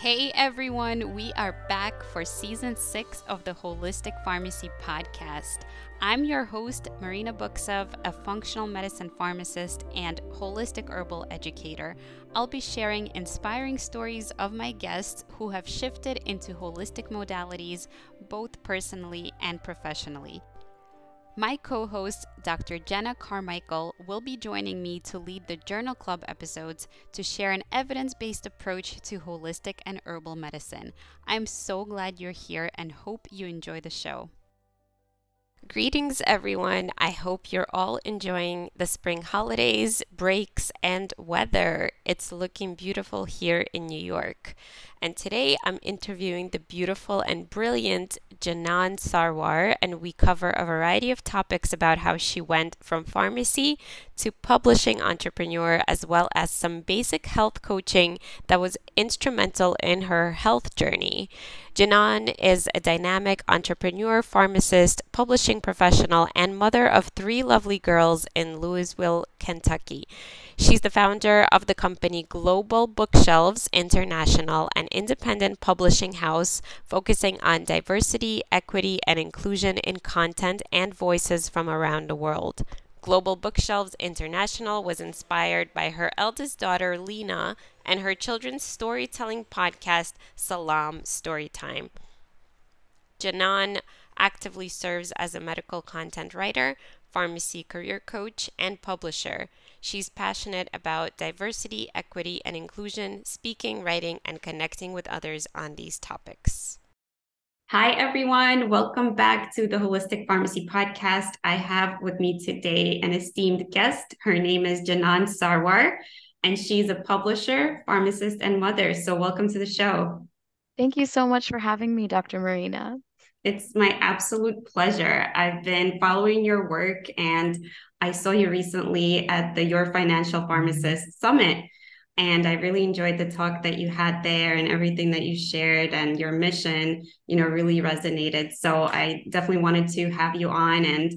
Hey everyone, we are back for season six of the Holistic Pharmacy podcast. I'm your host, Marina Buksov, a functional medicine pharmacist and holistic herbal educator. I'll be sharing inspiring stories of my guests who have shifted into holistic modalities, both personally and professionally. My co host, Dr. Jenna Carmichael, will be joining me to lead the Journal Club episodes to share an evidence based approach to holistic and herbal medicine. I'm so glad you're here and hope you enjoy the show. Greetings, everyone. I hope you're all enjoying the spring holidays, breaks, and weather. It's looking beautiful here in New York. And today I'm interviewing the beautiful and brilliant Janan Sarwar, and we cover a variety of topics about how she went from pharmacy to publishing entrepreneur, as well as some basic health coaching that was instrumental in her health journey. Janan is a dynamic entrepreneur, pharmacist, publishing professional, and mother of three lovely girls in Louisville, Kentucky. She's the founder of the company Global Bookshelves International, an independent publishing house focusing on diversity, equity, and inclusion in content and voices from around the world. Global Bookshelves International was inspired by her eldest daughter, Leena, and her children's storytelling podcast, Salaam Storytime. Janan actively serves as a medical content writer, pharmacy career coach, and publisher. She's passionate about diversity, equity, and inclusion, speaking, writing, and connecting with others on these topics. Hi, everyone. Welcome back to the Holistic Pharmacy Podcast. I have with me today an esteemed guest. Her name is Janan Sarwar, and she's a publisher, pharmacist, and mother. So, welcome to the show. Thank you so much for having me, Dr. Marina. It's my absolute pleasure. I've been following your work and I saw you recently at the Your Financial Pharmacist Summit. And I really enjoyed the talk that you had there and everything that you shared and your mission, you know, really resonated. So I definitely wanted to have you on. And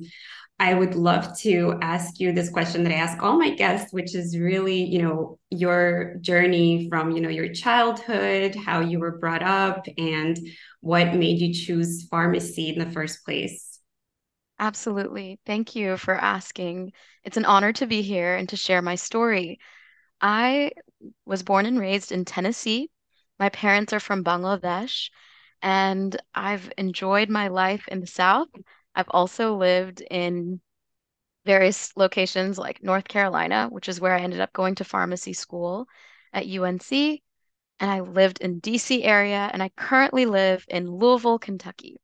I would love to ask you this question that I ask all my guests, which is really, you know, your journey from, you know, your childhood, how you were brought up, and what made you choose pharmacy in the first place. Absolutely. Thank you for asking. It's an honor to be here and to share my story. I was born and raised in Tennessee. My parents are from Bangladesh, and I've enjoyed my life in the South. I've also lived in various locations like North Carolina, which is where I ended up going to pharmacy school at UNC. And I lived in DC area, and I currently live in Louisville, Kentucky.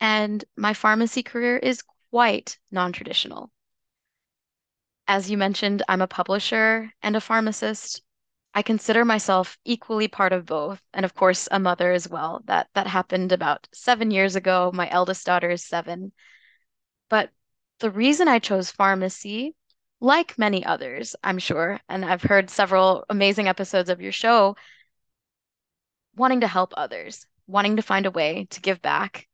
And my pharmacy career is quite non-traditional. As you mentioned, I'm a publisher and a pharmacist. I consider myself equally part of both, and of course, a mother as well. That that happened about seven years ago. My eldest daughter is seven. But the reason I chose pharmacy, like many others, I'm sure, and I've heard several amazing episodes of your show, wanting to help others, wanting to find a way to give back.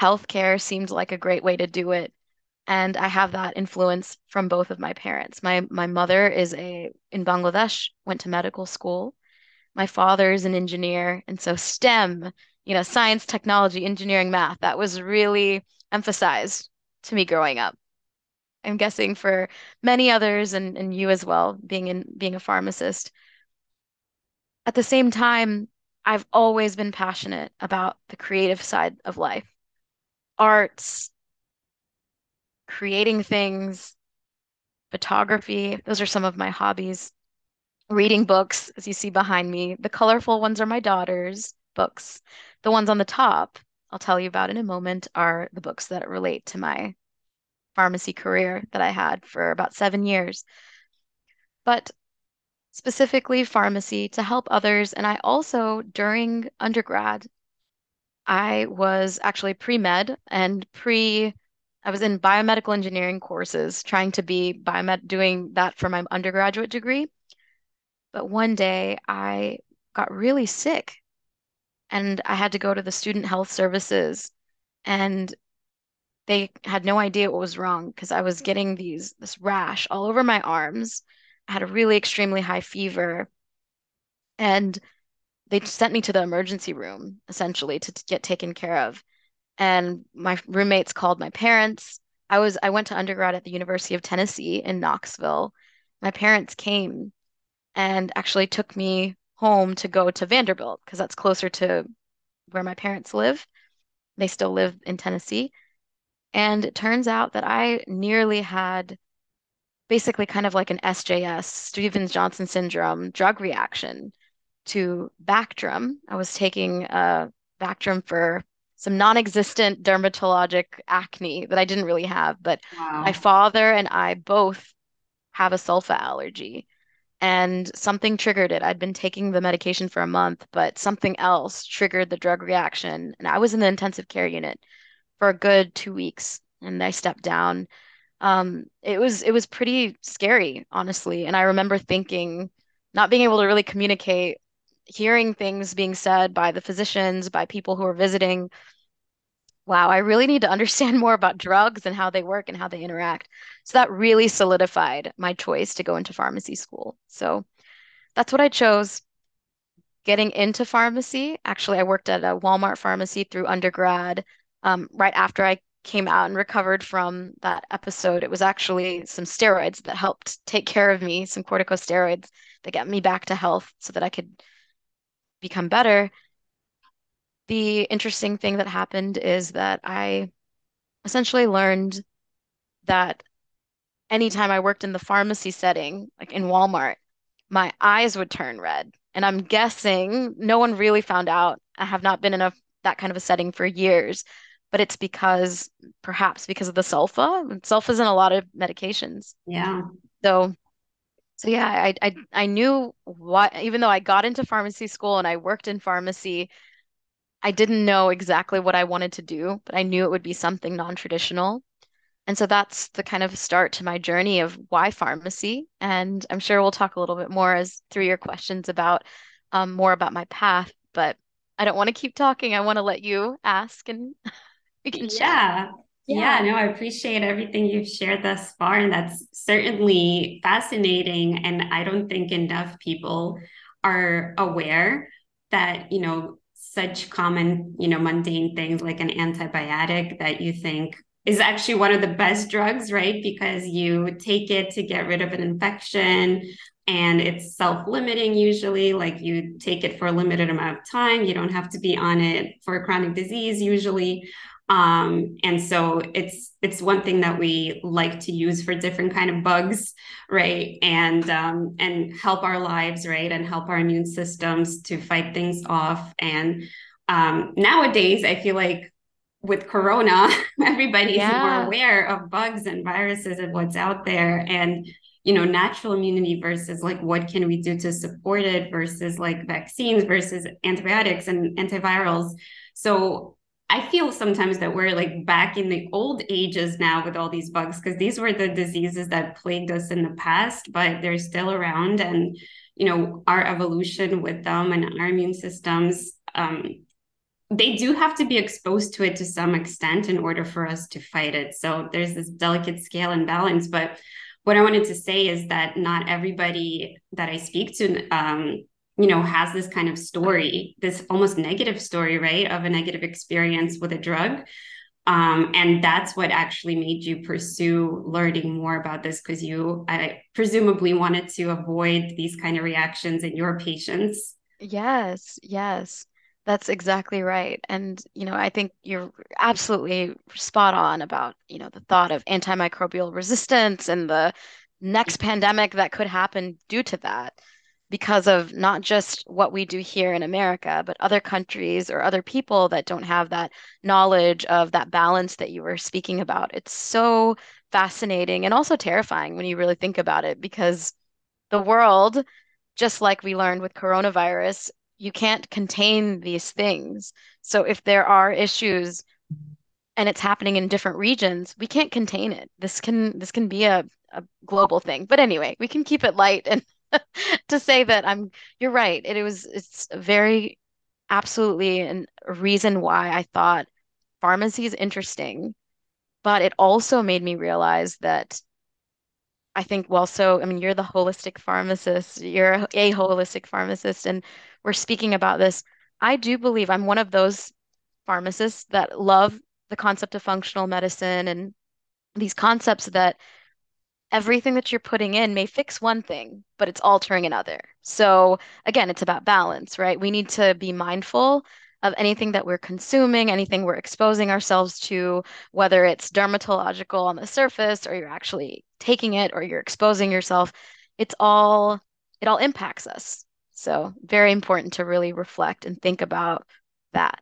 Healthcare seemed like a great way to do it and I have that influence from both of my parents. My my mother is a in Bangladesh, went to medical school. My father is an engineer, and so STEM, you know, science, technology, engineering, math, that was really emphasized to me growing up. I'm guessing for many others and, and you as well, being in being a pharmacist. At the same time, I've always been passionate about the creative side of life. Arts, creating things, photography. Those are some of my hobbies. Reading books, as you see behind me. The colorful ones are my daughter's books. The ones on the top, I'll tell you about in a moment, are the books that relate to my pharmacy career that I had for about seven years. But specifically pharmacy to help others. And I also, during undergrad, I was actually pre med and pre I was in biomedical engineering courses trying to be biomed doing that for my undergraduate degree. But one day I got really sick and I had to go to the student health services and they had no idea what was wrong because I was getting these this rash all over my arms. I had a really extremely high fever and they sent me to the emergency room essentially to, to get taken care of. And my roommates called my parents. I was I went to undergrad at the University of Tennessee in Knoxville. My parents came and actually took me home to go to Vanderbilt because that's closer to where my parents live. They still live in Tennessee. And it turns out that I nearly had basically kind of like an SJS, Stevens-Johnson syndrome drug reaction to Bactrim. I was taking a Bactrim for some non-existent dermatologic acne that I didn't really have, but wow. my father and I both have a sulfa allergy and something triggered it. I'd been taking the medication for a month, but something else triggered the drug reaction. And I was in the intensive care unit for a good two weeks and I stepped down. Um, it was it was pretty scary, honestly. And I remember thinking, not being able to really communicate, hearing things being said by the physicians, by people who are visiting. Wow, I really need to understand more about drugs and how they work and how they interact. So that really solidified my choice to go into pharmacy school. So that's what I chose. Getting into pharmacy, actually, I worked at a Walmart pharmacy through undergrad. Um, right after I came out and recovered from that episode, it was actually some steroids that helped take care of me, some corticosteroids that got me back to health so that I could become better. The interesting thing that happened is that I essentially learned that anytime I worked in the pharmacy setting, like in Walmart, my eyes would turn red. And I'm guessing no one really found out. I have not been in a that kind of a setting for years, but it's because perhaps because of the sulfa. Sulfa's in a lot of medications. Yeah. So so yeah, I I I knew what even though I got into pharmacy school and I worked in pharmacy, I didn't know exactly what I wanted to do, but I knew it would be something non-traditional. And so that's the kind of start to my journey of why pharmacy. And I'm sure we'll talk a little bit more as through your questions about um, more about my path. But I don't want to keep talking. I want to let you ask and we can chat. Yeah. Yeah, no, I appreciate everything you've shared thus far. And that's certainly fascinating. And I don't think enough people are aware that, you know, such common, you know, mundane things like an antibiotic that you think is actually one of the best drugs, right? Because you take it to get rid of an infection and it's self-limiting usually like you take it for a limited amount of time you don't have to be on it for a chronic disease usually um, and so it's it's one thing that we like to use for different kind of bugs right? And um, and help our lives right? And help our immune systems to fight things off. And um, nowadays i feel like with corona everybody's yeah. more aware of bugs and viruses and what's out there. And you know natural immunity versus like what can we do to support it versus like vaccines versus antibiotics and antivirals. So i feel sometimes that we're like back in the old ages now with all these bugs because these were the diseases that plagued us in the past but they're still around and you know our evolution with them and our immune systems um, they do have to be exposed to it to some extent in order for us to fight it. So there's this delicate scale and balance. But what I wanted to say is that not everybody that I speak to, um, you know, has this kind of story, this almost negative story, right, of a negative experience with a drug. Um, and that's what actually made you pursue learning more about this because you I presumably wanted to avoid these kind of reactions in your patients. Yes, yes. That's exactly right. And, you know, I think you're absolutely spot on about, you know, the thought of antimicrobial resistance and the next pandemic that could happen due to that because of not just what we do here in America, but other countries or other people that don't have that knowledge of that balance that you were speaking about. It's so fascinating and also terrifying when you really think about it because the world, just like we learned with coronavirus, you can't contain these things. So if there are issues and it's happening in different regions, we can't contain it. This can this can be a, a global thing. But anyway, we can keep it light and to say that I'm you're right. It, it was it's very absolutely a reason why I thought pharmacy is interesting. But it also made me realize that I think well, so I mean, you're the holistic pharmacist, you're a holistic pharmacist, and we're speaking about this, I do believe I'm one of those pharmacists that love the concept of functional medicine and these concepts that everything that you're putting in may fix one thing, but it's altering another. So again, it's about balance, right? We need to be mindful of anything that we're consuming, anything we're exposing ourselves to, whether it's dermatological on the surface or you're actually taking it or you're exposing yourself. It's all, it all impacts us. So very important to really reflect and think about that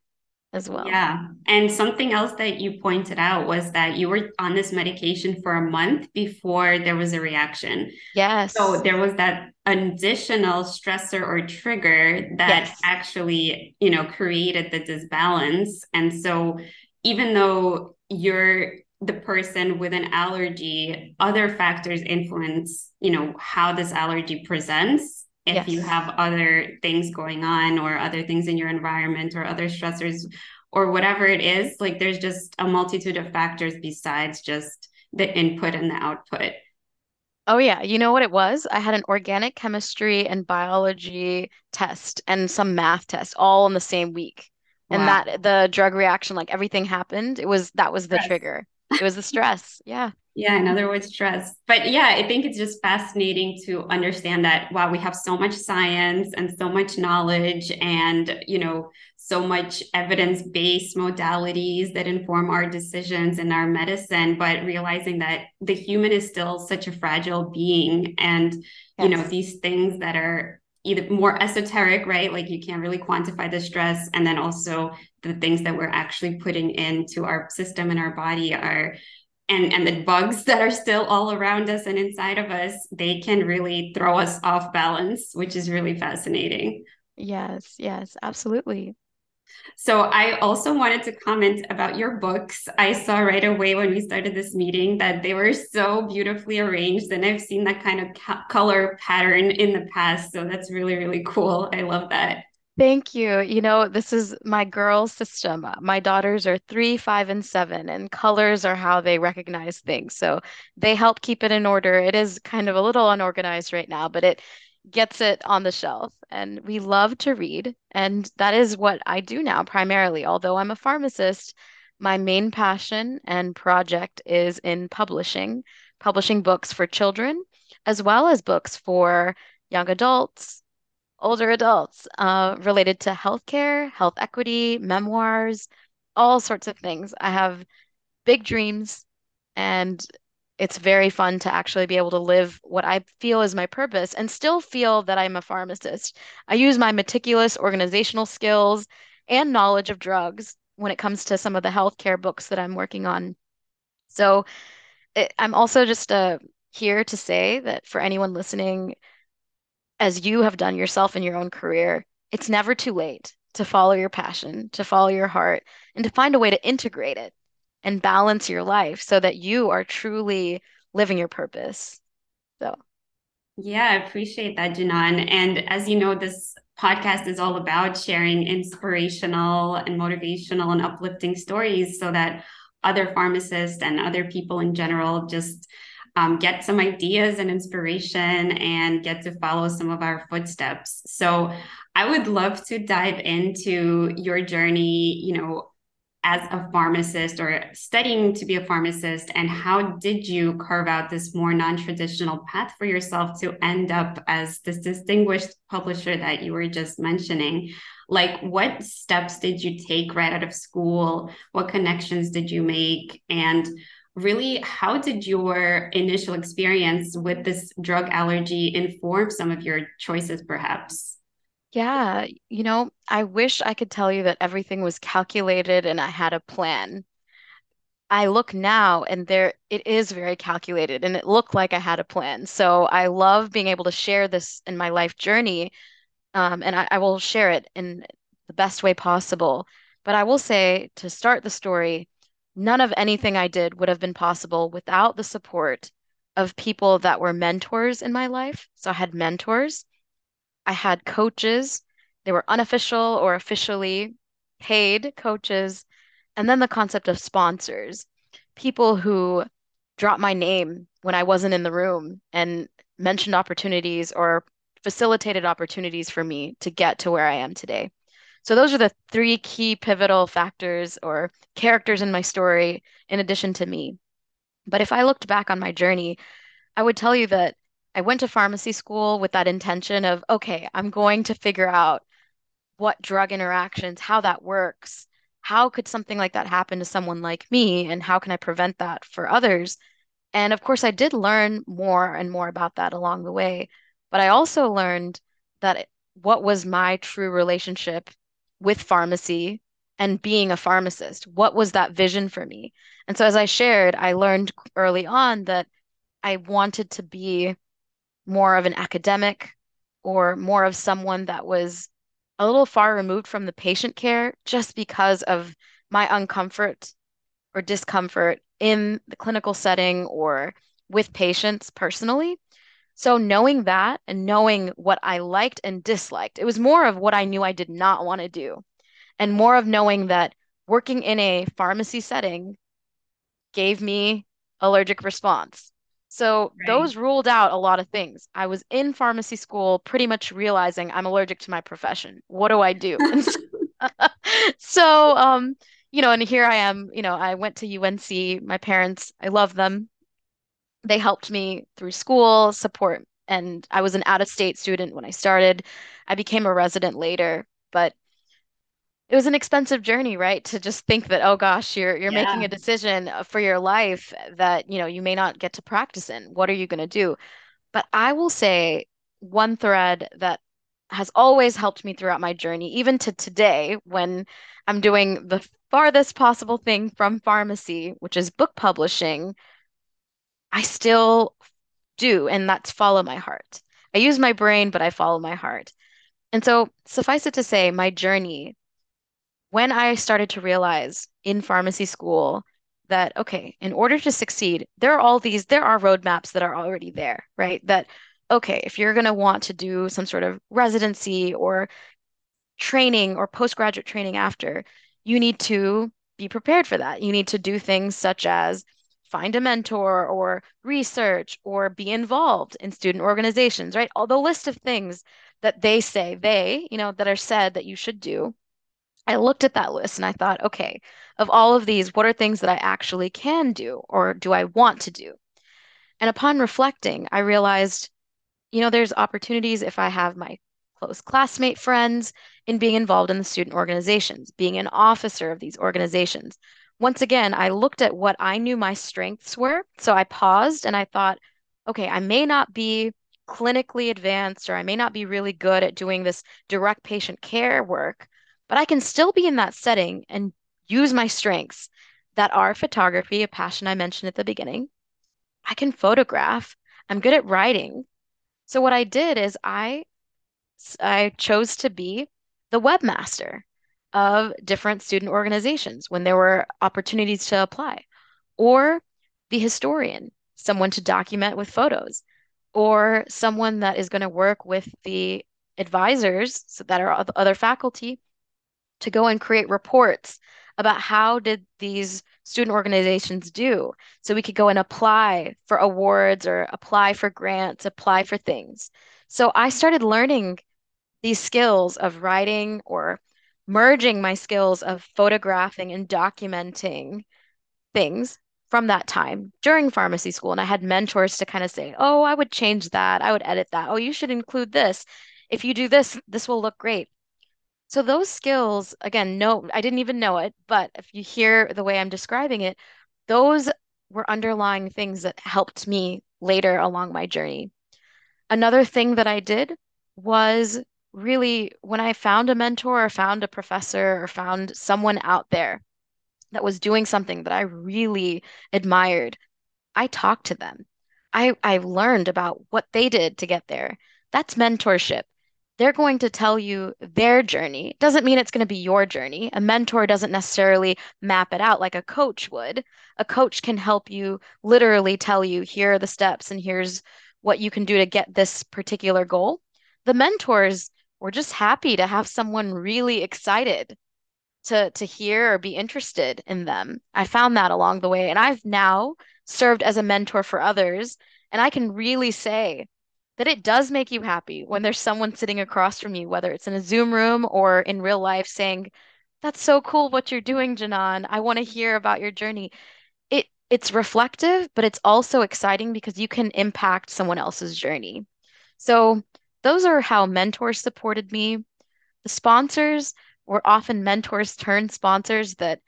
as well. Yeah. And something else that you pointed out was that you were on this medication for a month before there was a reaction. Yes. So there was that additional stressor or trigger that yes. actually, you know, created the disbalance. And so even though you're the person with an allergy, other factors influence, you know, how this allergy presents if yes. you have other things going on or other things in your environment or other stressors or whatever it is like there's just a multitude of factors besides just the input and the output. Oh yeah. You know what it was? I had an organic chemistry and biology test and some math test all in the same week. Wow. and that the drug reaction like everything happened. It was that was the stress. trigger. It was the stress. Yeah yeah, in other words, trust. But yeah, I think it's just fascinating to understand that wow, we have so much science and so much knowledge and you know, so much evidence-based modalities that inform our decisions in our medicine, but realizing that the human is still such a fragile being and yes. you know, these things that are either more esoteric, right? Like you can't really quantify the stress. And then also the things that we're actually putting into our system and our body are and and the bugs that are still all around us and inside of us they can really throw us off balance which is really fascinating yes yes absolutely so I also wanted to comment about your books. I saw right away when we started this meeting that they were so beautifully arranged and I've seen that kind of color pattern in the past. So that's really really cool. I love that. Thank you. You know, this is my girl system. My daughters are three, five, and seven, and colors are how they recognize things. So they help keep it in order. It is kind of a little unorganized right now, but it gets it on the shelf. And we love to read. And that is what I do now primarily. Although I'm a pharmacist, my main passion and project is in publishing, publishing books for children, as well as books for young adults older adults uh, related to healthcare, health equity, memoirs, all sorts of things. I have big dreams, and it's very fun to actually be able to live what I feel is my purpose and still feel that I'm a pharmacist. I use my meticulous organizational skills and knowledge of drugs when it comes to some of the healthcare books that I'm working on. So it, I'm also just uh, here to say that for anyone listening, as you have done yourself in your own career, it's never too late to follow your passion, to follow your heart, and to find a way to integrate it and balance your life so that you are truly living your purpose. So, yeah, I appreciate that, Janan. And as you know, this podcast is all about sharing inspirational and motivational and uplifting stories so that other pharmacists and other people in general just um, get some ideas and inspiration and get to follow some of our footsteps. So I would love to dive into your journey, you know, as a pharmacist or studying to be a pharmacist and how did you carve out this more non-traditional path for yourself to end up as this distinguished publisher that you were just mentioning? Like what steps did you take right out of school? What connections did you make? And really how did your initial experience with this drug allergy inform some of your choices perhaps? Yeah you know i wish i could tell you that everything was calculated and i had a plan. I look now and there it is very calculated and it looked like i had a plan. So i love being able to share this in my life journey um, and I, I will share it in the best way possible. But i will say to start the story none of anything I did would have been possible without the support of people that were mentors in my life. So I had mentors, I had coaches, they were unofficial or officially paid coaches, and then the concept of sponsors, people who dropped my name when I wasn't in the room and mentioned opportunities or facilitated opportunities for me to get to where I am today. So those are the three key pivotal factors or characters in my story in addition to me. But if I looked back on my journey, I would tell you that I went to pharmacy school with that intention of, okay, I'm going to figure out what drug interactions, how that works. How could something like that happen to someone like me? And how can I prevent that for others? And of course, I did learn more and more about that along the way. But I also learned that what was my true relationship with pharmacy and being a pharmacist. What was that vision for me? And so, as I shared, I learned early on that I wanted to be more of an academic or more of someone that was a little far removed from the patient care just because of my uncomfort or discomfort in the clinical setting or with patients personally. So knowing that and knowing what I liked and disliked, it was more of what I knew I did not want to do, and more of knowing that working in a pharmacy setting gave me allergic response. So Right. those ruled out a lot of things. I was in pharmacy school pretty much realizing I'm allergic to my profession. What do I do? So, so um, you know, and here I am, you know, I went to UNC. My parents, I love them they helped me through school support and I was an out-of-state student when I started. I became a resident later, but it was an expensive journey, right? To just think that, oh gosh, you're you're making a decision uh, for your life that, you know, you may not get to practice in. What are you going to do? But I will say one thread that has always helped me throughout my journey, even to today, when I'm doing the farthest possible thing from pharmacy, which is book publishing, I still do, and that's follow my heart. I use my brain, but I follow my heart. And so, suffice it to say, my journey, when I started to realize in pharmacy school that, okay, in order to succeed, there are all these, there are roadmaps that are already there, right? That, okay, if you're going to want to do some sort of residency or training or postgraduate training after, you need to be prepared for that. You need to do things such as find a mentor or research or be involved in student organizations, right? All the list of things that they say, they, you know, that are said that you should do. I looked at that list and I thought, okay, of all of these, what are things that I actually can do or do I want to do? And upon reflecting, I realized you know, there's opportunities if I have my close classmate friends in being involved in the student organizations, being an officer of these organizations. Once again, I looked at what I knew my strengths were. So I paused and I thought, okay, I may not be clinically advanced or I may not be really good at doing this direct patient care work, but I can still be in that setting and use my strengths that are photography, a passion I mentioned at the beginning. I can photograph. I'm good at writing. So what I did is I I chose to be the webmaster of different student organizations when there were opportunities to apply, or the historian, someone to document with photos, or someone that is going to work with the advisors so that are other faculty to go and create reports about how did these student organizations do. So we could go and apply for awards or apply for grants apply for things. So i started learning these skills of writing or merging my skills of photographing and documenting things from that time during pharmacy school. And i had mentors to kind of say oh i would change that. I would edit that. Oh you should include this. If you do this this will look great. So those skills, again, no, I didn't even know it, but if you hear the way I'm describing it, those were underlying things that helped me later along my journey. Another thing that I did was really when I found a mentor or found a professor or found someone out there that was doing something that I really admired, I talked to them. I I learned about what they did to get there. That's mentorship. They're going to tell you their journey. Doesn't mean it's going to be your journey. A mentor doesn't necessarily map it out like a coach would. A coach can help you literally tell you, here are the steps and here's what you can do to get this particular goal. The mentors were just happy to have someone really excited to to hear or be interested in them. I found that along the way, and I've now served as a mentor for others, and I can really say that it does make you happy when there's someone sitting across from you, whether it's in a Zoom room or in real life, saying, That's so cool what you're doing, Janan. I want to hear about your journey. It it's reflective, but it's also exciting because you can impact someone else's journey. So those are how mentors supported me. The sponsors were often mentors turned sponsors that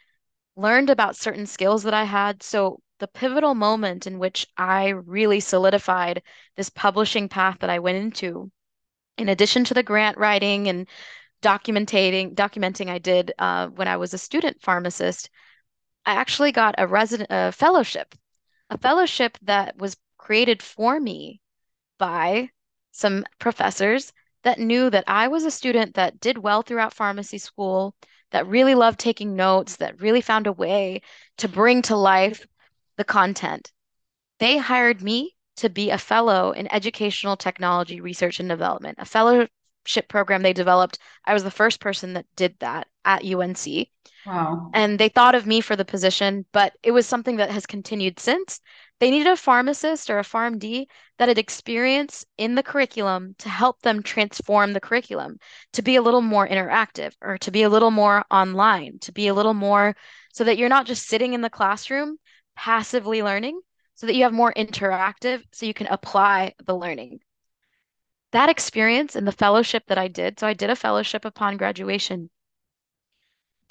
learned about certain skills that I had. So the pivotal moment in which I really solidified this publishing path that I went into, in addition to the grant writing and documenting documenting I did uh, when I was a student pharmacist, I actually got a resident a fellowship, a fellowship that was created for me by some professors that knew that I was a student that did well throughout pharmacy school, that really loved taking notes, that really found a way to bring to life the content. They hired me to be a fellow in educational technology research and development, a fellowship program they developed. I was the first person that did that at UNC. Wow. And they thought of me for the position, but it was something that has continued since. They needed a pharmacist or a PharmD that had experience in the curriculum to help them transform the curriculum, to be a little more interactive or to be a little more online, to be a little more so that you're not just sitting in the classroom passively learning, so that you have more interactive, so you can apply the learning. That experience and the fellowship that I did, so I did a fellowship upon graduation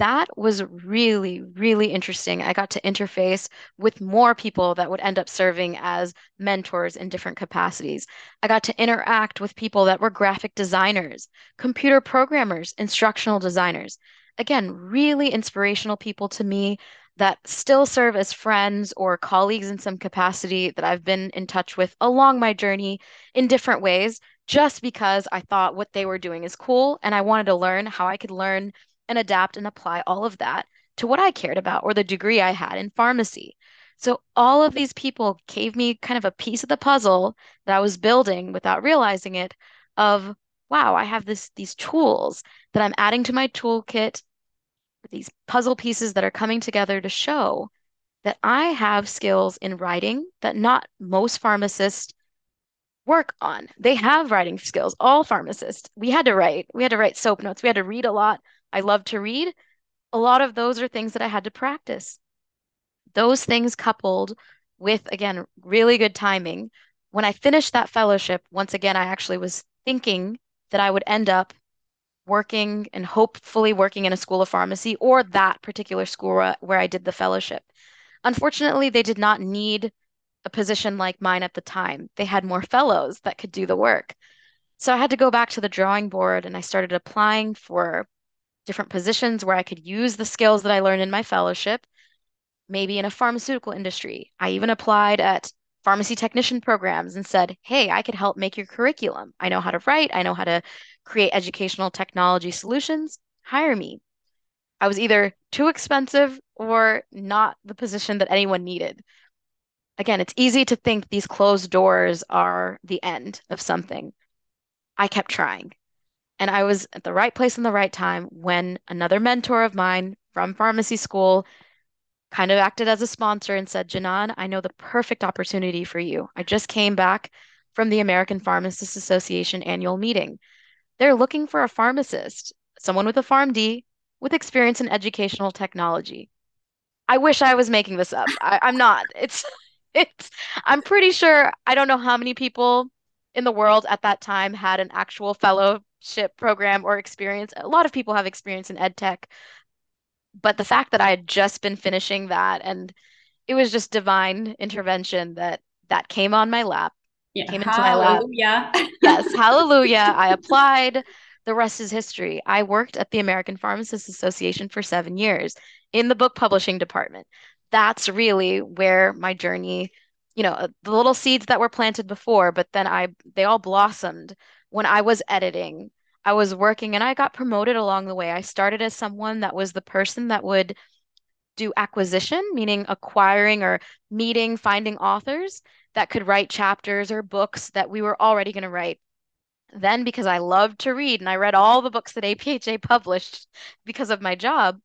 that was really, really interesting. I got to interface with more people that would end up serving as mentors in different capacities. I got to interact with people that were graphic designers, computer programmers, instructional designers. Again, really inspirational people to me that still serve as friends or colleagues in some capacity that I've been in touch with along my journey in different ways, just because I thought what they were doing is cool and I wanted to learn how I could learn and adapt and apply all of that to what I cared about or the degree I had in pharmacy. So all of these people gave me kind of a piece of the puzzle that I was building without realizing it of wow, I have this these tools that I'm adding to my toolkit, these puzzle pieces that are coming together to show that I have skills in writing that not most pharmacists work on. They have writing skills, all pharmacists. We had to write. We had to write soap notes. We had to read a lot I love to read. A lot of those are things that I had to practice. Those things coupled with, again, really good timing. When I finished that fellowship, once again, I actually was thinking that I would end up working and hopefully working in a school of pharmacy or that particular school where I did the fellowship. Unfortunately, they did not need a position like mine at the time. They had more fellows that could do the work. So I had to go back to the drawing board and I started applying for different positions where I could use the skills that I learned in my fellowship, maybe in a pharmaceutical industry. I even applied at pharmacy technician programs and said, hey, I could help make your curriculum. I know how to write, I know how to create educational technology solutions. Hire me. I was either too expensive or not the position that anyone needed. Again, it's easy to think these closed doors are the end of something. I kept trying. And I was at the right place in the right time when another mentor of mine from pharmacy school kind of acted as a sponsor and said, Janan, I know the perfect opportunity for you. I just came back from the American Pharmacists Association annual meeting. They're looking for a pharmacist, someone with a PharmD with experience in educational technology. I wish I was making this up. I, I'm not. It's it's I'm pretty sure I don't know how many people in the world at that time had an actual fellow ship program or experience. A lot of people have experience in ed tech, but the fact that I had just been finishing that and it was just divine intervention that that came on my lap. Yeah. Came into hallelujah. my lap. yes, hallelujah. I applied. The rest is history. I worked at the American Pharmacists Association for seven years in the book publishing department. That's really where my journey, you know, uh, the little seeds that were planted before, but then I they all blossomed when I was editing, I was working and I got promoted along the way. I started as someone that was the person that would do acquisition, meaning acquiring or meeting, finding authors that could write chapters or books that we were already going to write. Then, because I loved to read and I read all the books that APHA published because of my job,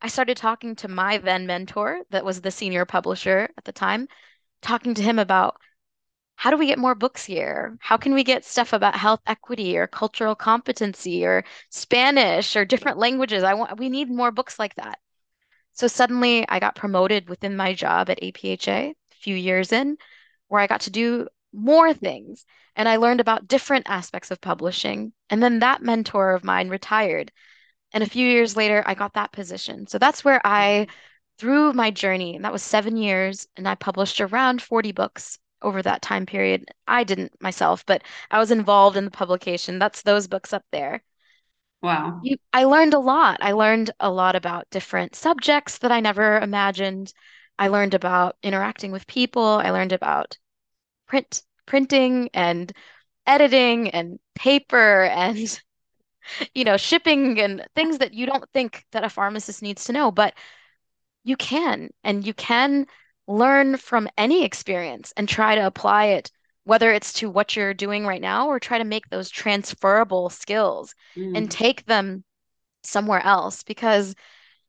I started talking to my then mentor, that was the senior publisher at the time, talking to him about how do we get more books here? How can we get stuff about health equity or cultural competency or Spanish or different languages? I want we need more books like that. So suddenly I got promoted within my job at APHA a few years in, where I got to do more things and I learned about different aspects of publishing. And then that mentor of mine retired. And a few years later, I got that position. So that's where I, through my journey, and that was seven years, and I published around 40 books over that time period. I didn't myself, but I was involved in the publication. That's those books up there. Wow. You, I learned a lot. I learned a lot about different subjects that I never imagined. I learned about interacting with people. I learned about print printing and editing and paper and you know shipping and things that you don't think that a pharmacist needs to know, but you can and you can learn from any experience and try to apply it, whether it's to what you're doing right now or try to make those transferable skills mm. and take them somewhere else. Because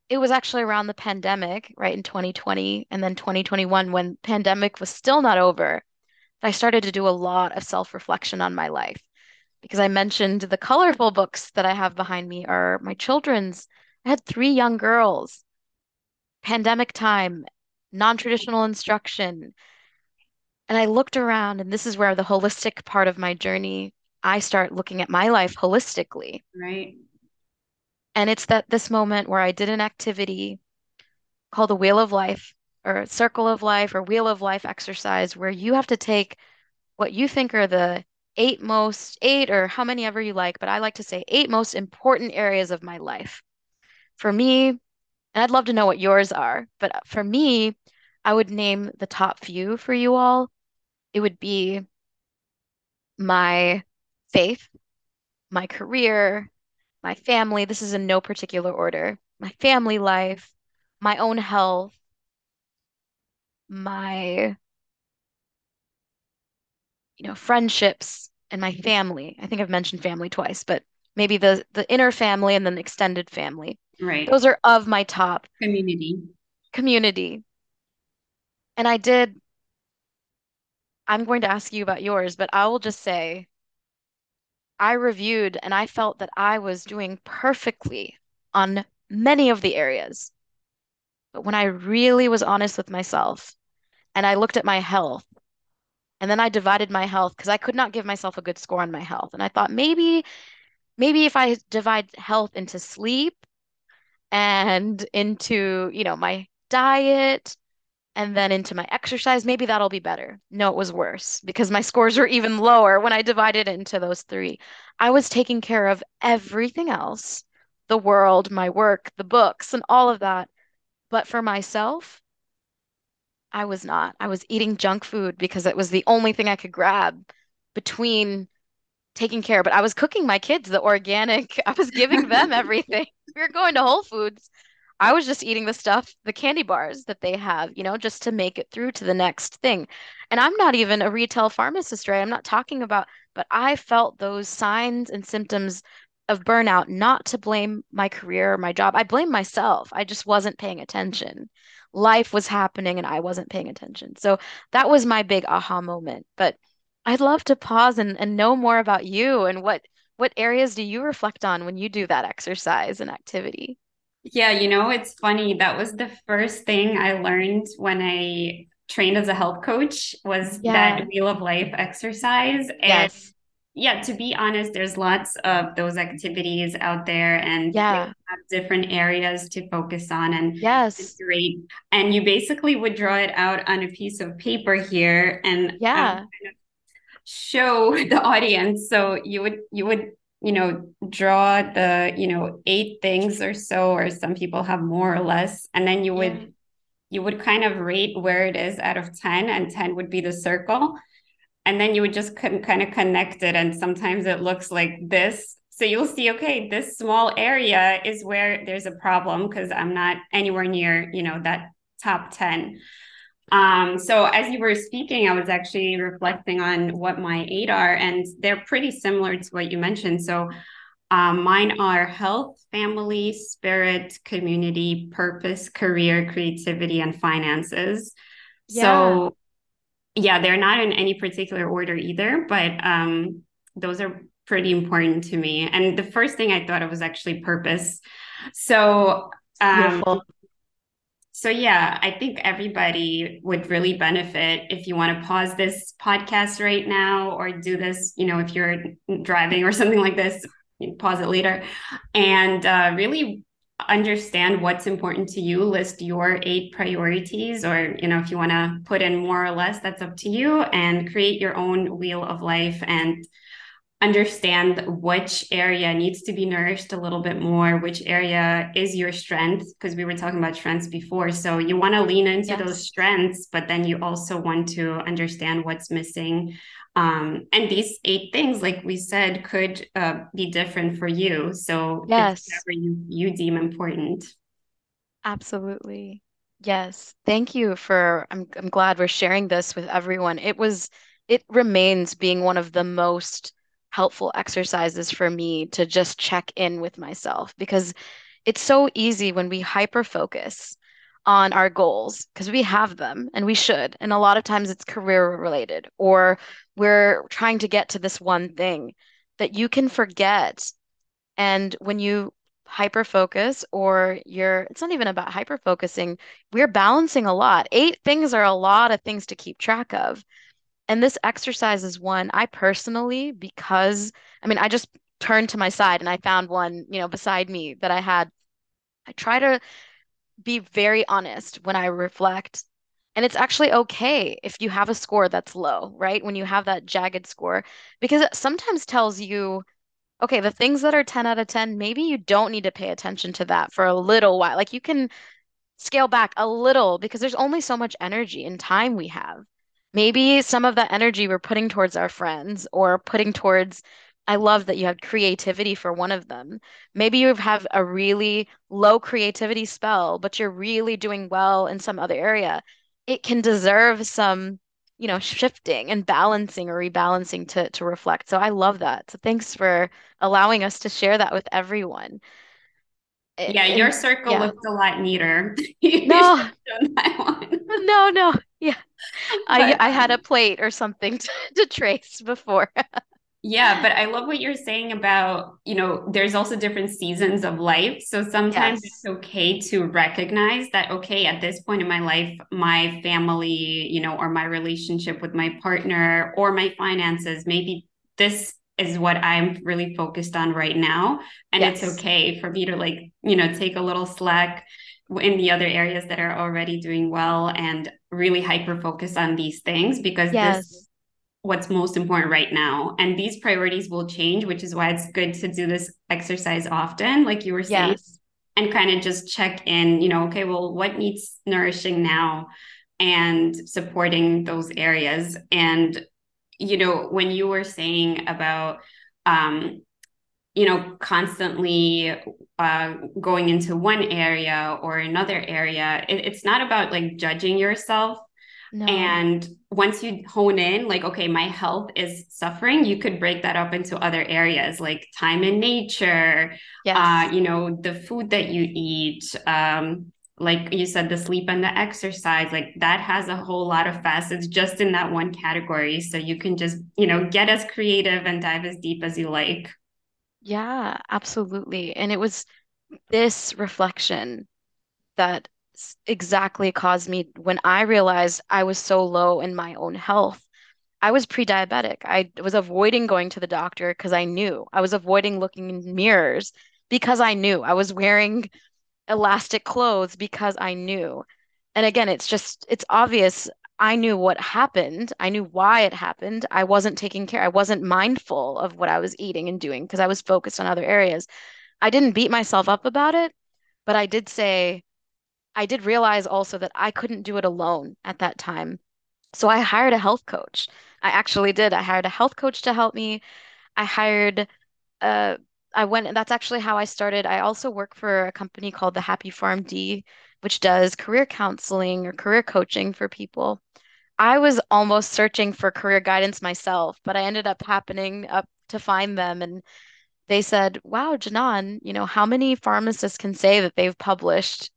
it was actually around the pandemic, right, in 2020 and then 2021 when pandemic was still not over, I started to do a lot of self-reflection on my life. Because I mentioned the colorful books that I have behind me are my children's. I had three young girls pandemic time non-traditional instruction. And I looked around, and this is where the holistic part of my journey, I start looking at my life holistically. Right. And it's that this moment where I did an activity called the Wheel of Life or Circle of Life or Wheel of Life exercise, where you have to take what you think are the eight most, eight or how many ever you like, but I like to say eight most important areas of my life. For me, and I'd love to know what yours are, but for me, I would name the top few for you all. It would be my faith, my career, my family. This is in no particular order. My family life, my own health, my you know, friendships and my mm-hmm. family. I think I've mentioned family twice, but maybe the the inner family and then the extended family. Right. Those are of my top community. Community. And I did, I'm going to ask you about yours, but I will just say I reviewed and I felt that I was doing perfectly on many of the areas. But when I really was honest with myself and I looked at my health, and then I divided my health because I could not give myself a good score on my health. And I thought maybe, maybe if I divide health into sleep and into, you know, my diet and then into my exercise, maybe that'll be better. No, it was worse because my scores were even lower when I divided it into those three. I was taking care of everything else the world, my work, the books, and all of that. But for myself, I was not. I was eating junk food because it was the only thing I could grab between taking care. But I was cooking my kids the organic, I was giving them everything. we were going to Whole Foods I was just eating the stuff, the candy bars that they have, you know, just to make it through to the next thing. And I'm not even a retail pharmacist, right? I'm not talking about, but I felt those signs and symptoms of burnout, not to blame my career or my job. I blame myself. I just wasn't paying attention. Life was happening and I wasn't paying attention. So that was my big aha moment. But I'd love to pause and, and know more about you and what what areas do you reflect on when you do that exercise and activity? Yeah, you know, it's funny. That was the first thing I learned when I trained as a health coach was yeah. that wheel of life exercise. And yes. yeah, to be honest, there's lots of those activities out there and yeah. have different areas to focus on and yes. great. And you basically would draw it out on a piece of paper here and yeah. Um, kind of show the audience. So you would you would you know draw the you know eight things or so or some people have more or less. And then you would yeah. you would kind of rate where it is out of 10 and 10 would be the circle. And then you would just kind of connect it. And sometimes it looks like this. So you'll see okay this small area is where there's a problem because i'm not anywhere near you know that top 10 um, so as you were speaking, I was actually reflecting on what my eight are, and they're pretty similar to what you mentioned. So um, mine are health, family, spirit, community, purpose, career, creativity, and finances. Yeah. So yeah, they're not in any particular order either, but um, those are pretty important to me. And the first thing I thought of was actually purpose. So, um, so yeah, I think everybody would really benefit if you want to pause this podcast right now or do this, you know, if you're driving or something like this, pause it later. And uh, really understand what's important to you list your eight priorities or you know if you want to put in more or less that's up to you and create your own wheel of life and understand which area needs to be nourished a little bit more which area is your strength because we were talking about strengths before. So you want to lean into yes. those strengths but then you also want to understand what's missing. Um, and these eight things like we said could uh, be different for you. So yes. whatever you, you deem important. Absolutely. Yes. Thank you for I'm, I'm glad we're sharing this with everyone. It was it remains being one of the most helpful exercises for me to just check in with myself because it's so easy when we hyper focus on our goals because we have them and we should. And a lot of times it's career related or we're trying to get to this one thing that you can forget. And when you hyper focus or you're, it's not even about hyper focusing, we're balancing a lot. Eight things are a lot of things to keep track of. And this exercise is one I personally, because I mean, I just turned to my side and I found one, you know, beside me that I had. I try to be very honest when I reflect. And it's actually okay if you have a score that's low, right? When you have that jagged score, because it sometimes tells you, okay, the things that are 10 out of 10, maybe you don't need to pay attention to that for a little while. Like you can scale back a little because there's only so much energy and time we have. Maybe some of that energy we're putting towards our friends or putting towards I love that you have creativity for one of them. Maybe you have a really low creativity spell, but you're really doing well in some other area. It can deserve some, you know, shifting and balancing or rebalancing to to reflect. So I love that. So thanks for allowing us to share that with everyone. Yeah, your circle yeah. looks a lot neater. no, no, no. Yeah, I I had a um, plate or something to, to trace before. Yeah, but I love what you're saying about, you know, there's also different seasons of life. So sometimes yes. it's okay to recognize that, okay, at this point in my life, my family, you know, or my relationship with my partner or my finances, maybe this is what I'm really focused on right now. And yes. it's okay for me to like, you know, take a little slack in the other areas that are already doing well and really hyper focus on these things because yes. this what's most important right now. And these priorities will change, which is why it's good to do this exercise often, like you were saying, yes. and kind of just check in, you know, okay, well, what needs nourishing now and supporting those areas. And, you know, when you were saying about, um, you know, constantly uh, going into one area or another area, it, it's not about like judging yourself no. And once you hone in, like, okay, my health is suffering, you could break that up into other areas like time in nature, yes. uh, you know, the food that you eat, um, like you said, the sleep and the exercise, like that has a whole lot of facets just in that one category. So you can just, you know, get as creative and dive as deep as you like. Yeah, absolutely. And it was this reflection that exactly caused me when I realized I was so low in my own health. I was pre-diabetic. I was avoiding going to the doctor because I knew. I was avoiding looking in mirrors because I knew. I was wearing elastic clothes because I knew. And again, it's just it's obvious I knew what happened. I knew why it happened. I wasn't taking care. I wasn't mindful of what I was eating and doing because I was focused on other areas. I didn't beat myself up about it, but I did say, I did realize also that I couldn't do it alone at that time. So I hired a health coach. I actually did. I hired a health coach to help me. I hired uh I went and that's actually how I started. I also work for a company called the Happy PharmD, which does career counseling or career coaching for people. I was almost searching for career guidance myself, but I ended up happening up to find them and they said, "Wow, Janan, you know, how many pharmacists can say that they've published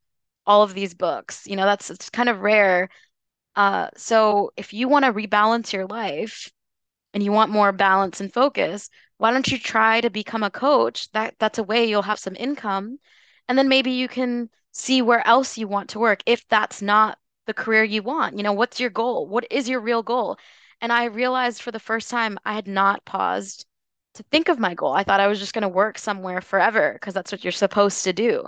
all of these books. You know, that's it's kind of rare. Uh, so if you want to rebalance your life and you want more balance and focus, why don't you try to become a coach? That that's a way you'll have some income, and then maybe you can see where else you want to work if that's not the career you want. You know, what's your goal? What is your real goal? And I realized for the first time I had not paused to think of my goal. I thought I was just going to work somewhere forever because that's what you're supposed to do.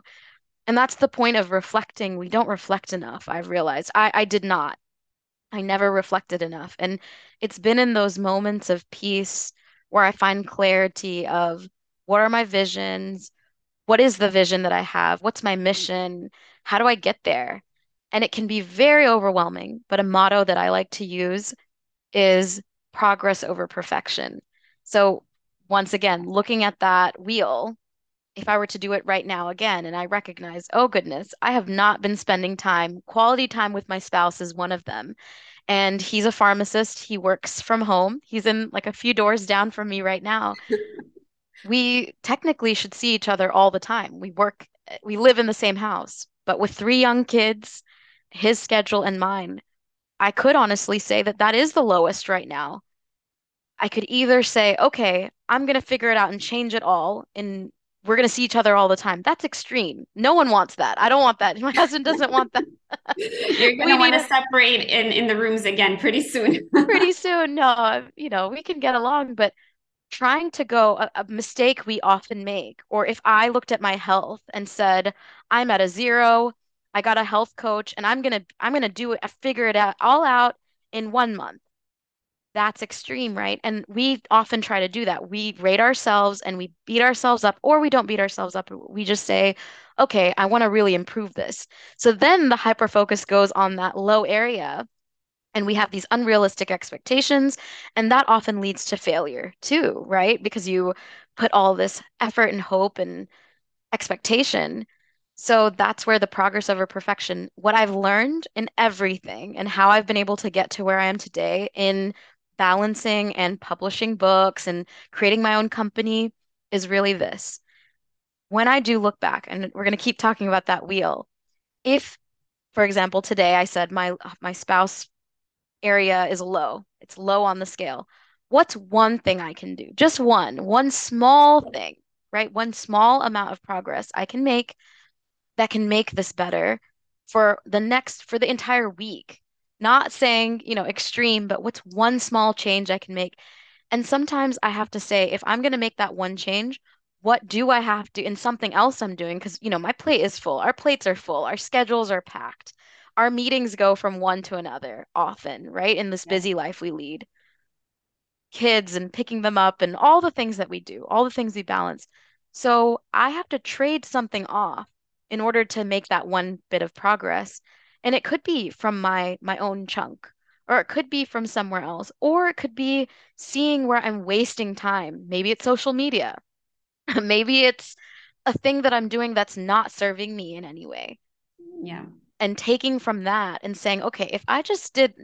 And that's the point of reflecting. We don't reflect enough, I've realized. I, I did not. I never reflected enough. And it's been in those moments of peace where I find clarity of what are my visions? What is the vision that I have? What's my mm-hmm. mission? How do I get there? And it can be very overwhelming, but a motto that I like to use is progress over perfection. So once again, looking at that wheel, if I were to do it right now again, and I recognize, oh goodness, I have not been spending time, quality time with my spouse is one of them. And he's a pharmacist. He works from home. He's in like a few doors down from me right now. we technically should see each other all the time. We work, we live in the same house, but with three young kids, his schedule and mine, I could honestly say that that is the lowest right now. I could either say, okay, I'm going to figure it out and change it all, and we're going to see each other all the time. That's extreme. No one wants that. I don't want that. My husband doesn't want that. You're going to want to separate in, in the rooms again pretty soon. pretty soon. No, you know, we can get along, but trying to go a, a mistake we often make, or if I looked at my health and said, I'm at a zero, I got a health coach, and I'm gonna I'm gonna do it, I figure it out all out in one month. That's extreme, right? And we often try to do that. We rate ourselves and we beat ourselves up, or we don't beat ourselves up. We just say, okay, I want to really improve this. So then the hyper focus goes on that low area and we have these unrealistic expectations and that often leads to failure too right? Because you put all this effort and hope and expectation. So that's where the progress over perfection what i've learned in everything and how i've been able to get to where i am today in balancing and publishing books and creating my own company is really this. When i do look back and we're going to keep talking about that wheel. If for example today i said my my spouse area is low. It's low on the scale. What's one thing I can do? Just one, one small thing, right? One small amount of progress I can make that can make this better for the next, for the entire week. Not saying, you know, extreme, but what's one small change I can make? And sometimes I have to say, if I'm going to make that one change, what do I have to, in something else I'm doing? Because, you know, my plate is full, our plates are full, our schedules are packed our meetings go from one to another often, right? In this busy life we lead. Kids and picking them up and all the things that we do, all the things we balance. So I have to trade something off in order to make that one bit of progress. And it could be from my my own chunk, or it could be from somewhere else, or it could be seeing where I'm wasting time. Maybe it's social media. Maybe it's a thing that I'm doing that's not serving me in any way. Yeah and taking from that and saying, okay, if I just did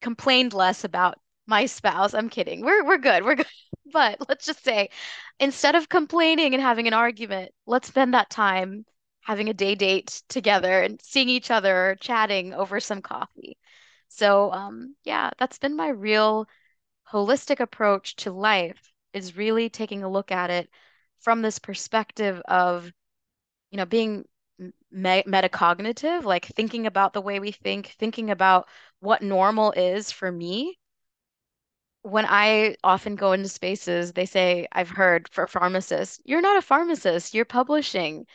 complained less about my spouse, I'm kidding. We're we're good. We're good. But let's just say instead of complaining and having an argument, let's spend that time having a day date together and seeing each other, chatting over some coffee. So, um, yeah, that's been my real holistic approach to life is really taking a look at it from this perspective of, you know, being me metacognitive, like thinking about the way we think, thinking about what normal is for me. When I often go into spaces, they say, I've heard for pharmacists, you're not a pharmacist, you're publishing.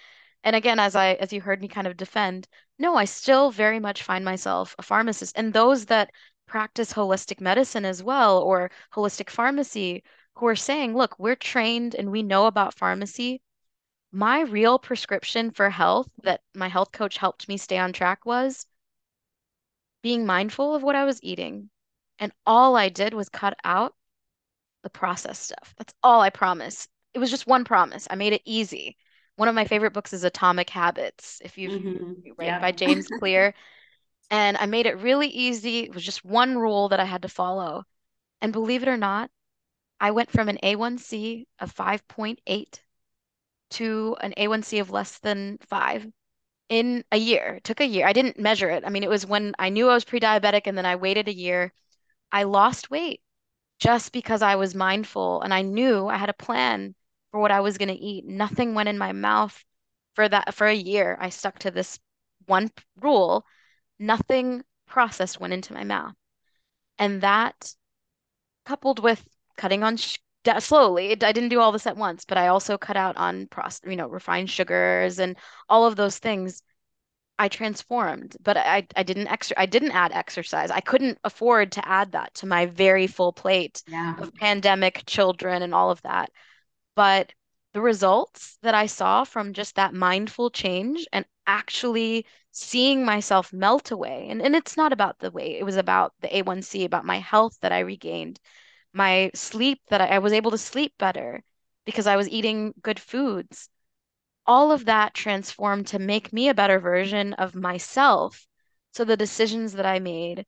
And again, as I as you heard me kind of defend, no, I still very much find myself a pharmacist. And those that practice holistic medicine as well, or holistic pharmacy, who are saying, look, we're trained and we know about pharmacy my real prescription for health that my health coach helped me stay on track was being mindful of what I was eating. And all I did was cut out the processed stuff. That's all I promise. It was just one promise. I made it easy. One of my favorite books is Atomic Habits, if you've mm-hmm. read yeah. by James Clear. and I made it really easy. It was just one rule that I had to follow. And believe it or not, I went from an A1C of 5.8 to an A1C of less than five in a year. It took a year. I didn't measure it. I mean, it was when I knew I was pre-diabetic and then I waited a year. I lost weight just because I was mindful and I knew I had a plan for what I was going to eat. Nothing went in my mouth for that for a year. I stuck to this one rule. Nothing processed went into my mouth. And that coupled with cutting on slowly, it, I didn't do all this at once, but I also cut out on processed, you know, refined sugars and all of those things. I transformed, but I I didn't extra I didn't add exercise. I couldn't afford to add that to my very full plate yeah. of pandemic children and all of that. But the results that I saw from just that mindful change and actually seeing myself melt away. And, and it's not about the weight, it was about the A1C, about my health that I regained, my sleep that I, was able to sleep better because I was eating good foods all of that transformed to make me a better version of myself. So the decisions that I made,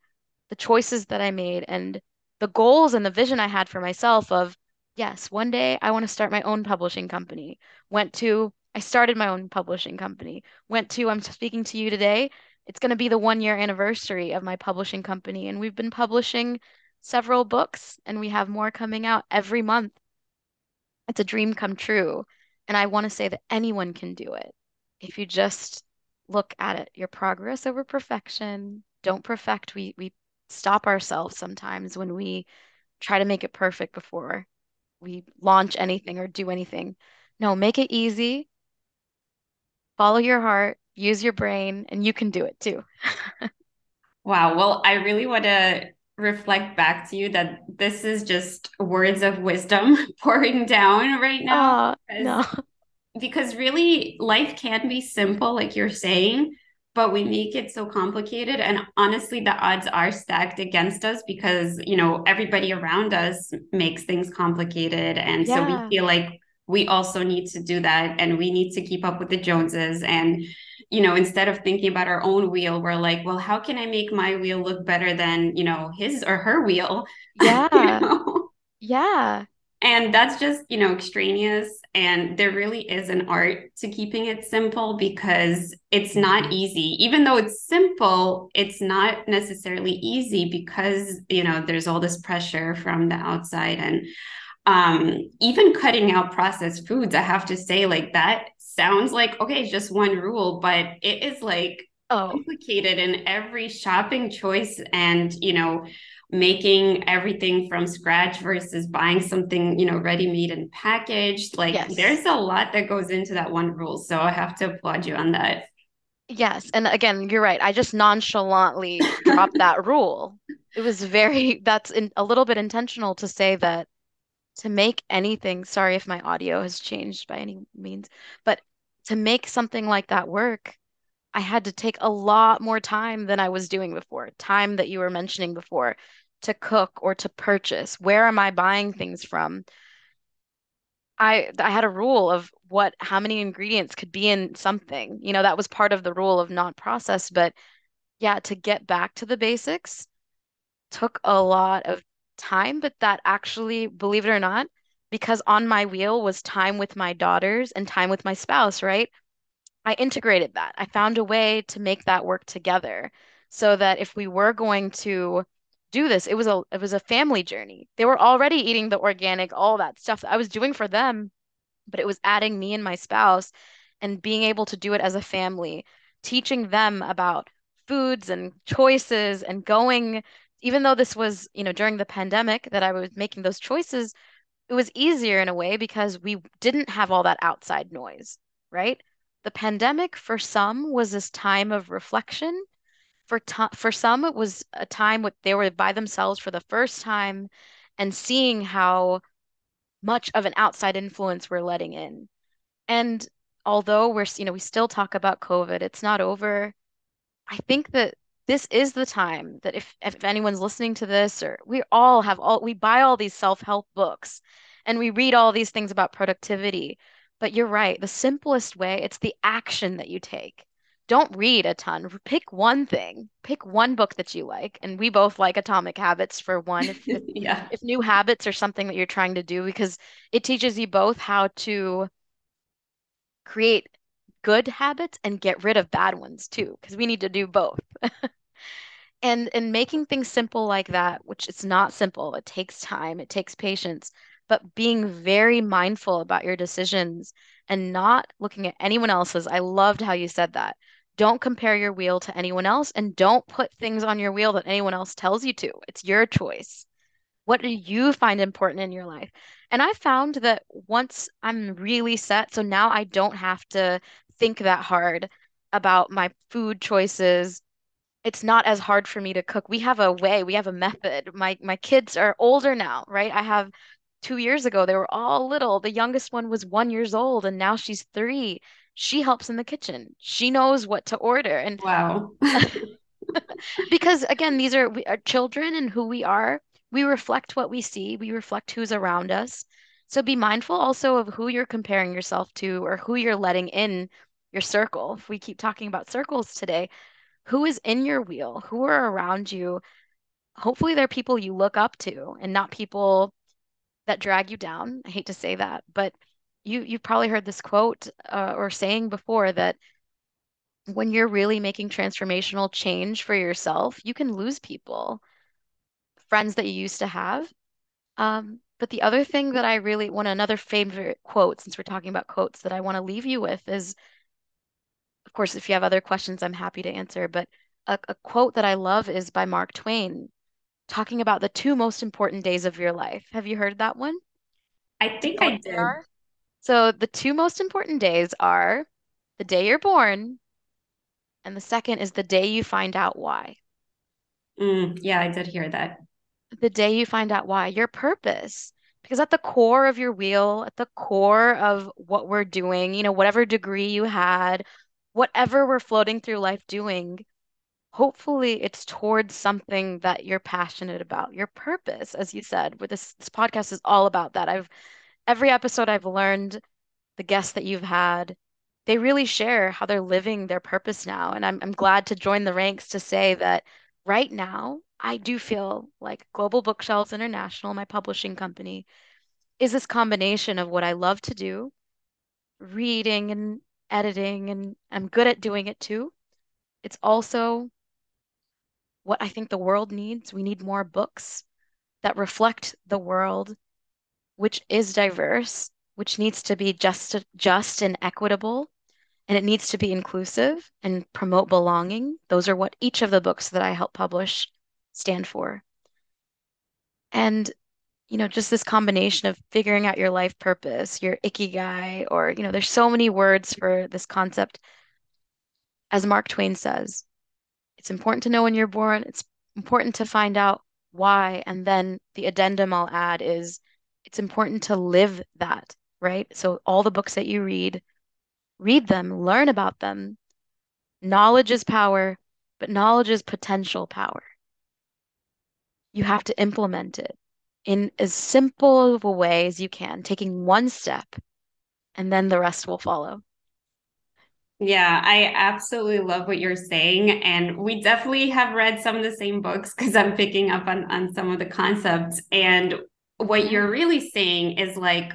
the choices that I made, and the goals and the vision I had for myself of, yes, one day I want to start my own publishing company. Went to, I started my own publishing company. Went to, I'm speaking to you today. It's going to be the one year anniversary of my publishing company. And we've been publishing several books and we have more coming out every month. It's a dream come true. And I want to say that anyone can do it if you just look at it. Your progress over perfection. Don't perfect. We we stop ourselves sometimes when we try to make it perfect before we launch anything or do anything. No, make it easy. Follow your heart, use your brain, and you can do it too. wow. Well, I really want to reflect back to you that this is just words of wisdom pouring down right now. Uh, because, no. because really life can be simple, like you're saying, but we make it so complicated. And honestly, the odds are stacked against us because, you know, everybody around us makes things complicated. And yeah. so we feel like we also need to do that and we need to keep up with the Joneses. And you know, instead of thinking about our own wheel, we're like, well, how can I make my wheel look better than, you know, his or her wheel? Yeah. you know? Yeah. And that's just, you know, extraneous. And there really is an art to keeping it simple because it's not easy. Even though it's simple, it's not necessarily easy because, you know, there's all this pressure from the outside. And um, even cutting out processed foods, I have to say, like that sounds like okay, just one rule, but it is like oh. complicated in every shopping choice and you know making everything from scratch versus buying something you know ready made and packaged like yes. there's a lot that goes into that one rule so i have to applaud you on that yes and again you're right i just nonchalantly dropped that rule it was very that's in, a little bit intentional to say that to make anything, sorry if my audio has changed by any means, but to make something like that work, I had to take a lot more time than I was doing before. Time that you were mentioning before to cook or to purchase. Where am I buying things from? I I had a rule of what how many ingredients could be in something. You know, that was part of the rule of not processed, but yeah, to get back to the basics took a lot of time, but that actually, believe it or not, because on my wheel was time with my daughters and time with my spouse, right? I integrated that. I found a way to make that work together so that if we were going to do this, it was a it was a family journey. They were already eating the organic, all that stuff that I was doing for them, but it was adding me and my spouse and being able to do it as a family, teaching them about foods and choices and going even though this was, you know, during the pandemic that I was making those choices, it was easier in a way because we didn't have all that outside noise, right? The pandemic for some was this time of reflection. For for some, it was a time when they were by themselves for the first time and seeing how much of an outside influence we're letting in. And although we're, you know, we still talk about COVID, it's not over. I think that this is the time that if if anyone's listening to this or we all have all we buy all these self-help books and we read all these things about productivity. But you're right the simplest way it's the action that you take. Don't read a ton. Pick one thing pick one book that you like and we both like atomic habits for one. If, yeah. if new habits are something that you're trying to do because it teaches you both how to create good habits and get rid of bad ones too, because we need to do both. and and making things simple like that, which it's not simple, it takes time, it takes patience, but being very mindful about your decisions and not looking at anyone else's. I loved how you said that. Don't compare your wheel to anyone else and don't put things on your wheel that anyone else tells you to. It's your choice. What do you find important in your life? And I found that once I'm really set, so now I don't have to think that hard about my food choices. It's not as hard for me to cook. We have a way, we have a method. My my kids are older now, right? I have two years ago, they were all little. The youngest one was one years old, and now she's three. She helps in the kitchen. She knows what to order. And wow. because again, these are, we, are children and who we are. We reflect what we see, we reflect who's around us. So be mindful also of who you're comparing yourself to or who you're letting in your circle. If we keep talking about circles today, who is in your wheel? Who are around you? Hopefully, they're people you look up to and not people that drag you down. I hate to say that, but you you've probably heard this quote uh, or saying before that when you're really making transformational change for yourself, you can lose people, friends that you used to have. Um, but the other thing that I really want another favorite quote, since we're talking about quotes, that I want to leave you with is, of course, if you have other questions, I'm happy to answer. But a, a quote that I love is by Mark Twain talking about the two most important days of your life. Have you heard that one? I think I did. So the two most important days are the day you're born, and the second is the day you find out why. Mm, yeah, I did hear that. The day you find out why, your purpose. Because at the core of your wheel, at the core of what we're doing, you know, whatever degree you had, whatever we're floating through life doing, hopefully it's towards something that you're passionate about your purpose as you said where this this podcast is all about that. I've every episode i've learned the guests that you've had they really share how they're living their purpose now. And i'm, I'm glad to join the ranks to say that right now i do feel like global bookshelves international my publishing company is this combination of what i love to do reading and editing and i'm good at doing it too it's also what I think the world needs. We need more books that reflect the world, which is diverse, which needs to be just just and equitable, and it needs to be inclusive and promote belonging. Those are what each of the books that I help publish stand for. And you know, just this combination of figuring out your life purpose, your ikigai, or you know, there's so many words for this concept. As Mark Twain says, it's important to know when you're born. It's important to find out why. And then the addendum I'll add is it's important to live that, right? So all the books that you read, read them, learn about them. Knowledge is power, but knowledge is potential power. You have to implement it in as simple of a way as you can, taking one step, and then the rest will follow. Yeah, I absolutely love what you're saying. And we definitely have read some of the same books because I'm picking up on, on some of the concepts. And what you're really saying is like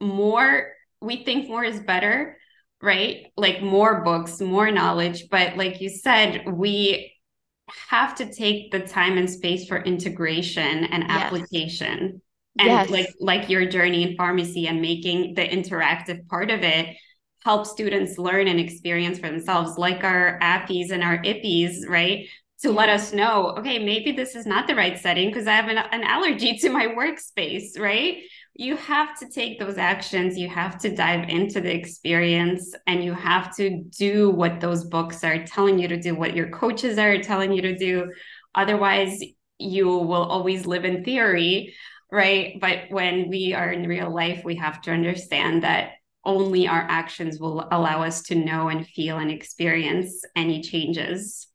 more, we think more is better, right? Like more books, more knowledge. But like you said, we have to take the time and space for integration and yes. application. And yes. like like your journey in pharmacy and making the interactive part of it help students learn and experience for themselves, like our APPEs and our IPPEs, right? To let us know, okay, maybe this is not the right setting because I have an, an allergy to my workspace, right? You have to take those actions, you have to dive into the experience, and you have to do what those books are telling you to do, what your coaches are telling you to do. Otherwise, you will always live in theory, right? But when we are in real life, we have to understand that only our actions will allow us to know and feel and experience any changes.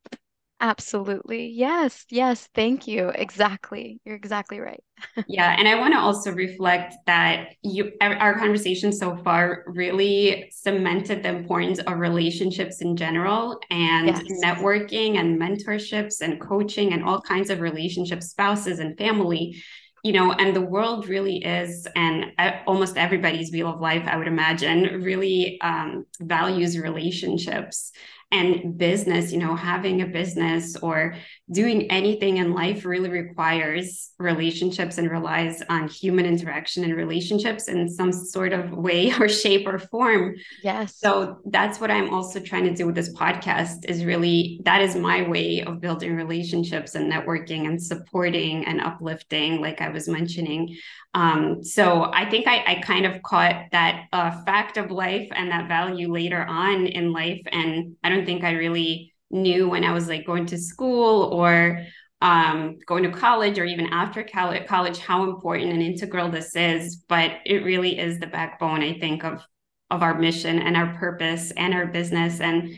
Absolutely. Yes. Yes. Thank you. Exactly. You're exactly right. yeah. And I want to also reflect that you, our conversation so far really cemented the importance of relationships in general and yes. networking and mentorships and coaching and all kinds of relationships, spouses and family you know, and the world really is, and almost everybody's wheel of life, I would imagine, really um, values relationships and business you know having a business or doing anything in life really requires relationships and relies on human interaction and relationships in some sort of way or shape or form. Yes. So that's what i'm also trying to do with this podcast is really that is my way of building relationships and networking and supporting and uplifting like i was mentioning um, so I think I, I, kind of caught that uh, fact of life and that value later on in life. And I don't think I really knew when I was like going to school or um, going to college or even after college how important and integral this is. But it really is the backbone, I think, of of our mission and our purpose and our business and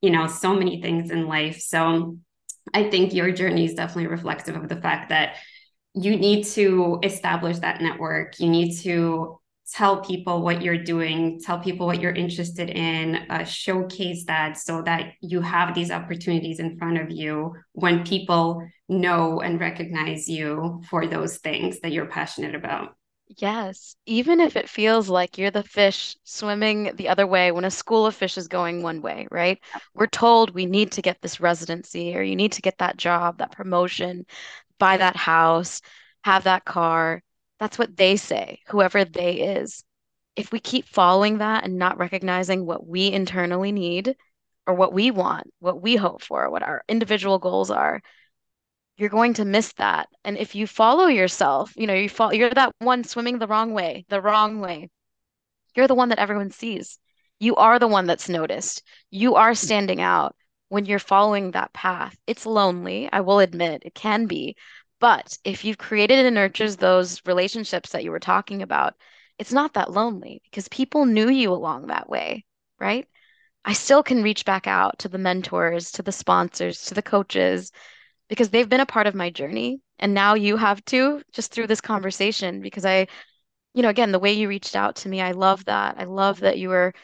you know so many things in life. So I think your journey is definitely reflective of the fact that you need to establish that network. You need to tell people what you're doing, tell people what you're interested in, uh, showcase that so that you have these opportunities in front of you when people know and recognize you for those things that you're passionate about. Yes, even if it feels like you're the fish swimming the other way when a school of fish is going one way, right? We're told we need to get this residency or you need to get that job, that promotion, buy that house, have that car. That's what they say, whoever they is. If we keep following that and not recognizing what we internally need or what we want, what we hope for, what our individual goals are, you're going to miss that. And if you follow yourself, you know, you fall, you're that one swimming the wrong way, the wrong way. You're the one that everyone sees. You are the one that's noticed. You are standing out when you're following that path. It's lonely, I will admit, it can be. But if you've created and nurtures those relationships that you were talking about, it's not that lonely because people knew you along that way, right? I still can reach back out to the mentors, to the sponsors, to the coaches, because they've been a part of my journey. And now you have too, just through this conversation, because I, you know, again, the way you reached out to me, I love that. I love that you were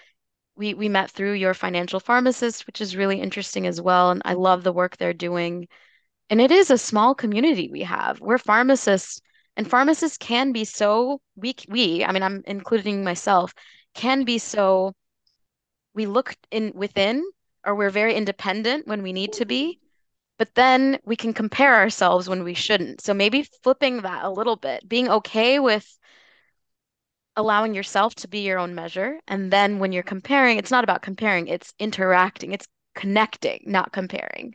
we we met through your financial pharmacist, which is really interesting as well. And I love the work they're doing. And it is a small community we have. We're pharmacists, and pharmacists can be so we we, I mean, I'm including myself, can be so we look in within or we're very independent when we need to be, but then we can compare ourselves when we shouldn't. So maybe flipping that a little bit, being okay with allowing yourself to be your own measure. And then when you're comparing, it's not about comparing, it's interacting, it's connecting, not comparing.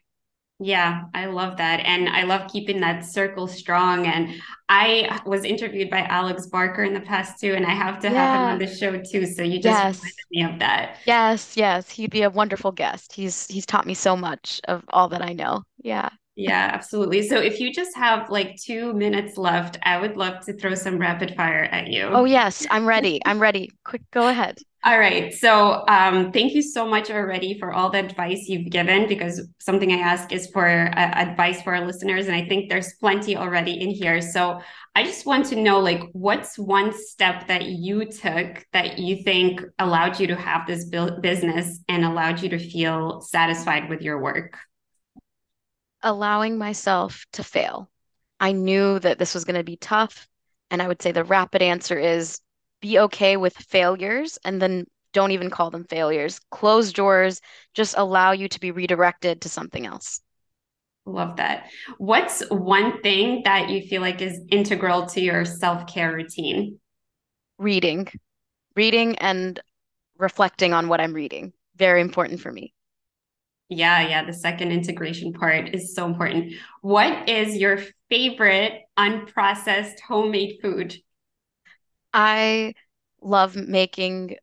Yeah, I love that. And I love keeping that circle strong. And I was interviewed by Alex Barker in the past too, and I have to yeah. have him on the show too. So you just yes. reminded me of that. Yes, yes. He'd be a wonderful guest. He's he's taught me so much of all that I know. Yeah. Yeah, absolutely. So if you just have like two minutes left, I would love to throw some rapid fire at you. Oh, yes, I'm ready. I'm ready. Quick, go ahead. All right. So um, thank you so much already for all the advice you've given because something I ask is for uh, advice for our listeners. And I think there's plenty already in here. So I just want to know like, what's one step that you took that you think allowed you to have this business and allowed you to feel satisfied with your work? Allowing myself to fail. I knew that this was going to be tough. And I would say the rapid answer is be okay with failures and then don't even call them failures. Closed doors just allow you to be redirected to something else. Love that. What's one thing that you feel like is integral to your self care routine? Reading, reading and reflecting on what I'm reading. Very important for me. Yeah, yeah. The second integration part is so important. What is your favorite unprocessed homemade food? I love making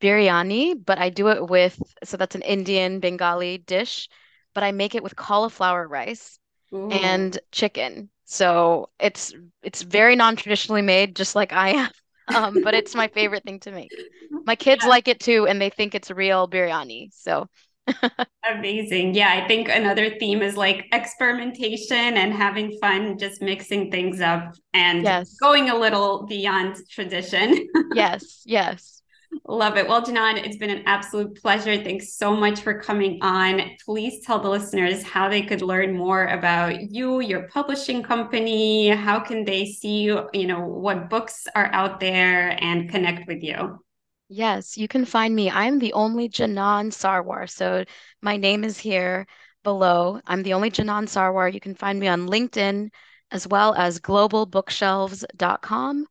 biryani, but I do it with, so that's an Indian Bengali dish, but I make it with cauliflower rice Ooh. and chicken. So it's it's very non-traditionally made, just like I am. Um, but it's my favorite thing to make. My kids yeah. like it too, and they think it's real biryani. So Amazing. Yeah, I think another theme is like experimentation and having fun, just mixing things up and yes. going a little beyond tradition. yes, yes. Love it. Well, Janan, it's been an absolute pleasure. Thanks so much for coming on. Please tell the listeners how they could learn more about you, your publishing company. How can they see you, you know, what books are out there and connect with you? Yes, you can find me. I'm the only Janan Sarwar. So my name is here below. I'm the only Janan Sarwar. You can find me on LinkedIn as well as globalbookshelves.com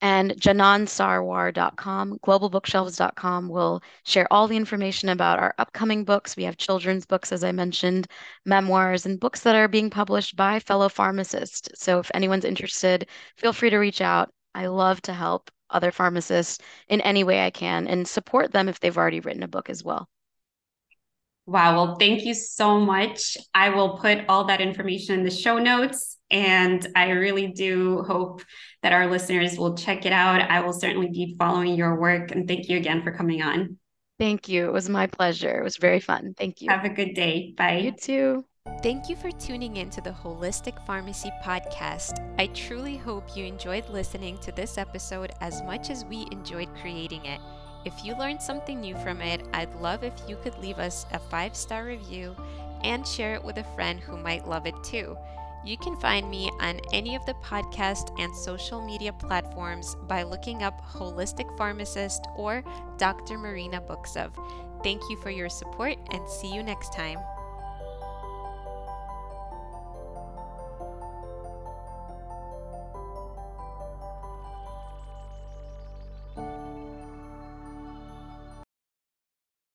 and janansarwar.com. Globalbookshelves.com will share all the information about our upcoming books. We have children's books, as I mentioned, memoirs, and books that are being published by fellow pharmacists. So if anyone's interested, feel free to reach out. I love to help other pharmacists in any way I can and support them if they've already written a book as well. Wow. Well, thank you so much. I will put all that information in the show notes. And I really do hope that our listeners will check it out. I will certainly be following your work. And thank you again for coming on. Thank you. It was my pleasure. It was very fun. Thank you. Have a good day. Bye. You too. Thank you for tuning in to the Holistic Pharmacy Podcast. I truly hope you enjoyed listening to this episode as much as we enjoyed creating it. If you learned something new from it, I'd love if you could leave us a five star review and share it with a friend who might love it too. You can find me on any of the podcast and social media platforms by looking up Holistic Pharmacist or Dr. Marina Buksov. Thank you for your support and see you next time.